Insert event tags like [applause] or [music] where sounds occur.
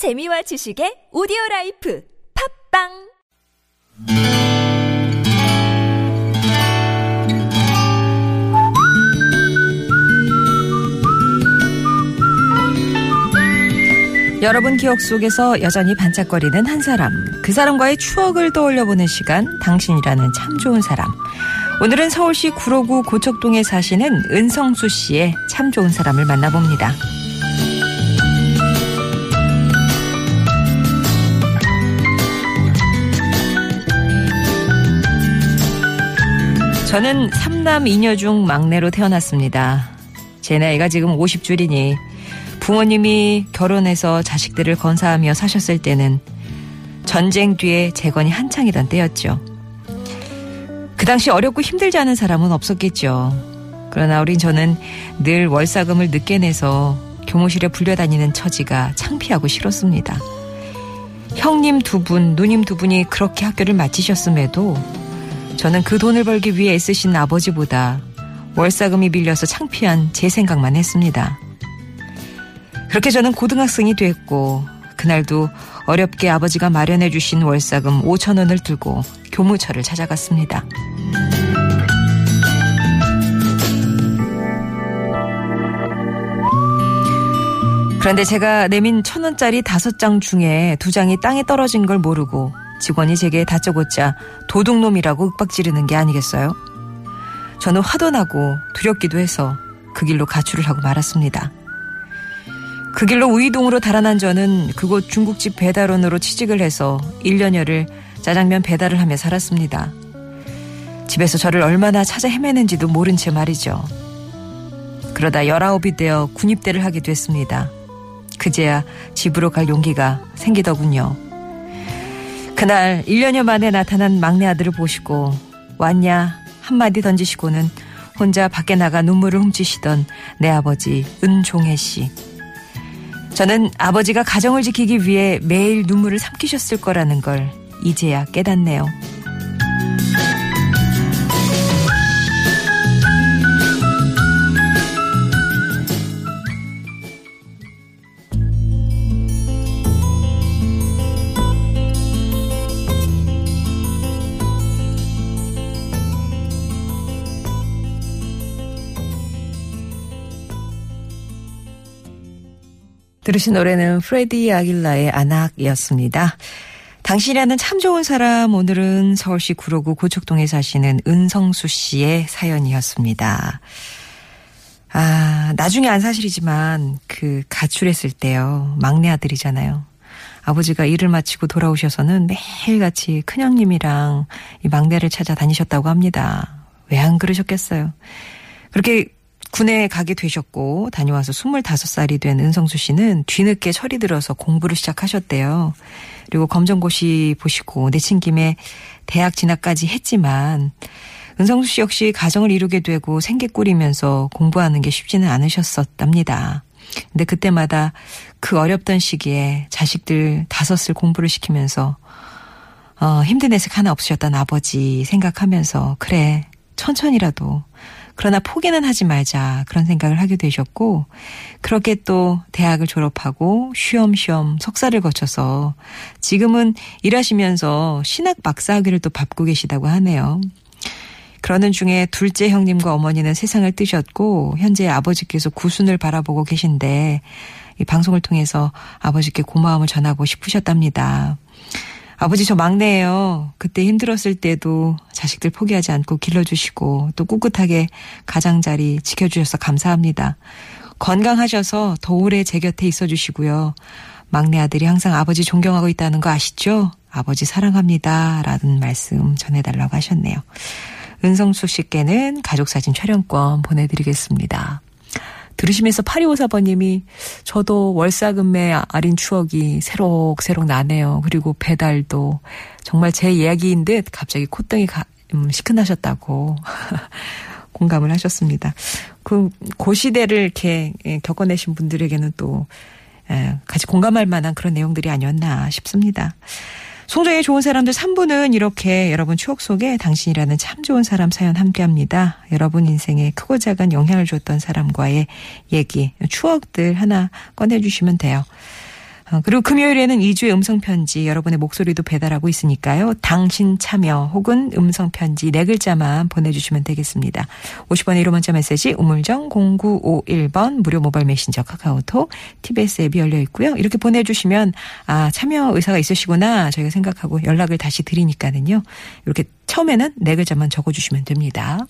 재미와 지식의 오디오 life 팟빵 여러분 기억 속에서 여전히 반짝거리는 한 사람. 그 사람과의 추억을 떠올려보는 시간, 당신이라는 참 좋은 사람. 오늘은 서울시 구로구 고척동에 사시는 은성수 씨의 참 좋은 사람을 만나봅니다. 저는 삼남 이녀 중 막내로 태어났습니다. 제 나이가 지금 50줄이니 부모님이 결혼해서 자식들을 건사하며 사셨을 때는 전쟁 뒤에 재건이 한창이던 때였죠. 그 당시 어렵고 힘들지 않은 사람은 없었겠죠. 그러나 우린 저는 늘 월사금을 늦게 내서 교무실에 불려다니는 처지가 창피하고 싫었습니다. 형님 두 분, 누님 두 분이 그렇게 학교를 마치셨음에도 저는 그 돈을 벌기 위해 애쓰신 아버지보다 월사금이 빌려서 창피한 제 생각만 했습니다. 그렇게 저는 고등학생이 됐고 그날도 어렵게 아버지가 마련해 주신 월사금 5천 원을 들고 교무처를 찾아갔습니다. 그런데 제가 내민 천 원짜리 다섯 장 중에 두 장이 땅에 떨어진 걸 모르고 직원이 제게 다짜고짜 도둑놈이라고 윽박지르는 게 아니겠어요? 저는 화도 나고 두렵기도 해서 그 길로 가출을 하고 말았습니다. 그 길로 우이동으로 달아난 저는 그곳 중국집 배달원으로 취직을 해서 1년여를 짜장면 배달을 하며 살았습니다. 집에서 저를 얼마나 찾아 헤매는지도 모른 채 말이죠. 그러다 19이 되어 군입대를 하게 됐습니다. 그제야 집으로 갈 용기가 생기더군요. 그날 1년여 만에 나타난 막내 아들을 보시고 왔냐 한마디 던지시고는 혼자 밖에 나가 눈물을 훔치시던 내 아버지 은종혜 씨. 저는 아버지가 가정을 지키기 위해 매일 눈물을 삼키셨을 거라는 걸 이제야 깨닫네요. 들으신 노래는 프레디 아길라의 안악이었습니다. 당신이라는 참 좋은 사람 오늘은 서울시 구로구 고척동에 사시는 은성수 씨의 사연이었습니다. 아, 나중에 안 사실이지만 그 가출했을 때요. 막내 아들이잖아요. 아버지가 일을 마치고 돌아오셔서는 매일같이 큰형님이랑 이 막내를 찾아 다니셨다고 합니다. 왜 안 그러셨겠어요? 그렇게 군에 가게 되셨고 다녀와서 25살이 된 은성수 씨는 뒤늦게 철이 들어서 공부를 시작하셨대요. 그리고 검정고시 보시고 내친 김에 대학 진학까지 했지만 은성수 씨 역시 가정을 이루게 되고 생계 꾸리면서 공부하는 게 쉽지는 않으셨었답니다. 근데 그때마다 그 어렵던 시기에 자식들 다섯을 공부를 시키면서 어, 힘든 애색 하나 없으셨던 아버지 생각하면서 그래 천천히라도 그러나 포기는 하지 말자 그런 생각을 하게 되셨고 그렇게 또 대학을 졸업하고 쉬엄쉬엄 석사를 거쳐서 지금은 일하시면서 신학 박사 학위를 또 밟고 계시다고 하네요. 그러는 중에 둘째 형님과 어머니는 세상을 뜨셨고 현재 아버지께서 구순을 바라보고 계신데 이 방송을 통해서 아버지께 고마움을 전하고 싶으셨답니다. 아버지 저 막내예요. 그때 힘들었을 때도 자식들 포기하지 않고 길러주시고 또 꿋꿋하게 가장자리 지켜주셔서 감사합니다. 건강하셔서 더 오래 제 곁에 있어 주시고요. 막내 아들이 항상 아버지 존경하고 있다는 거 아시죠? 아버지 사랑합니다. 라는 말씀 전해달라고 하셨네요. 은성수 씨께는 가족사진 촬영권 보내드리겠습니다. 들으시면서 8254번님이 저도 월사금매 아린 추억이 새록새록 나네요. 그리고 배달도 정말 제 이야기인 듯 갑자기 콧등이 가, 음, 시큰하셨다고 [laughs] 공감을 하셨습니다. 그 고 시대를 이렇게 예, 겪어내신 분들에게는 또 예, 같이 공감할 만한 그런 내용들이 아니었나 싶습니다. 송정의 좋은 사람들 3부는 이렇게 여러분 추억 속에 당신이라는 참 좋은 사람 사연 함께 합니다. 여러분 인생에 크고 작은 영향을 줬던 사람과의 얘기, 추억들 하나 꺼내주시면 돼요. 어, 그리고 금요일에는 2주의 음성편지 여러분의 목소리도 배달하고 있으니까요. 당신 참여 혹은 음성편지 네 글자만 보내주시면 되겠습니다. 50번의 1호 문자 메시지 우물정 0951번 무료 모바일 메신저 카카오톡 TBS 앱이 열려 있고요. 이렇게 보내주시면 아 참여 의사가 있으시구나 저희가 생각하고 연락을 다시 드리니까는요. 이렇게 처음에는 네 글자만 적어주시면 됩니다.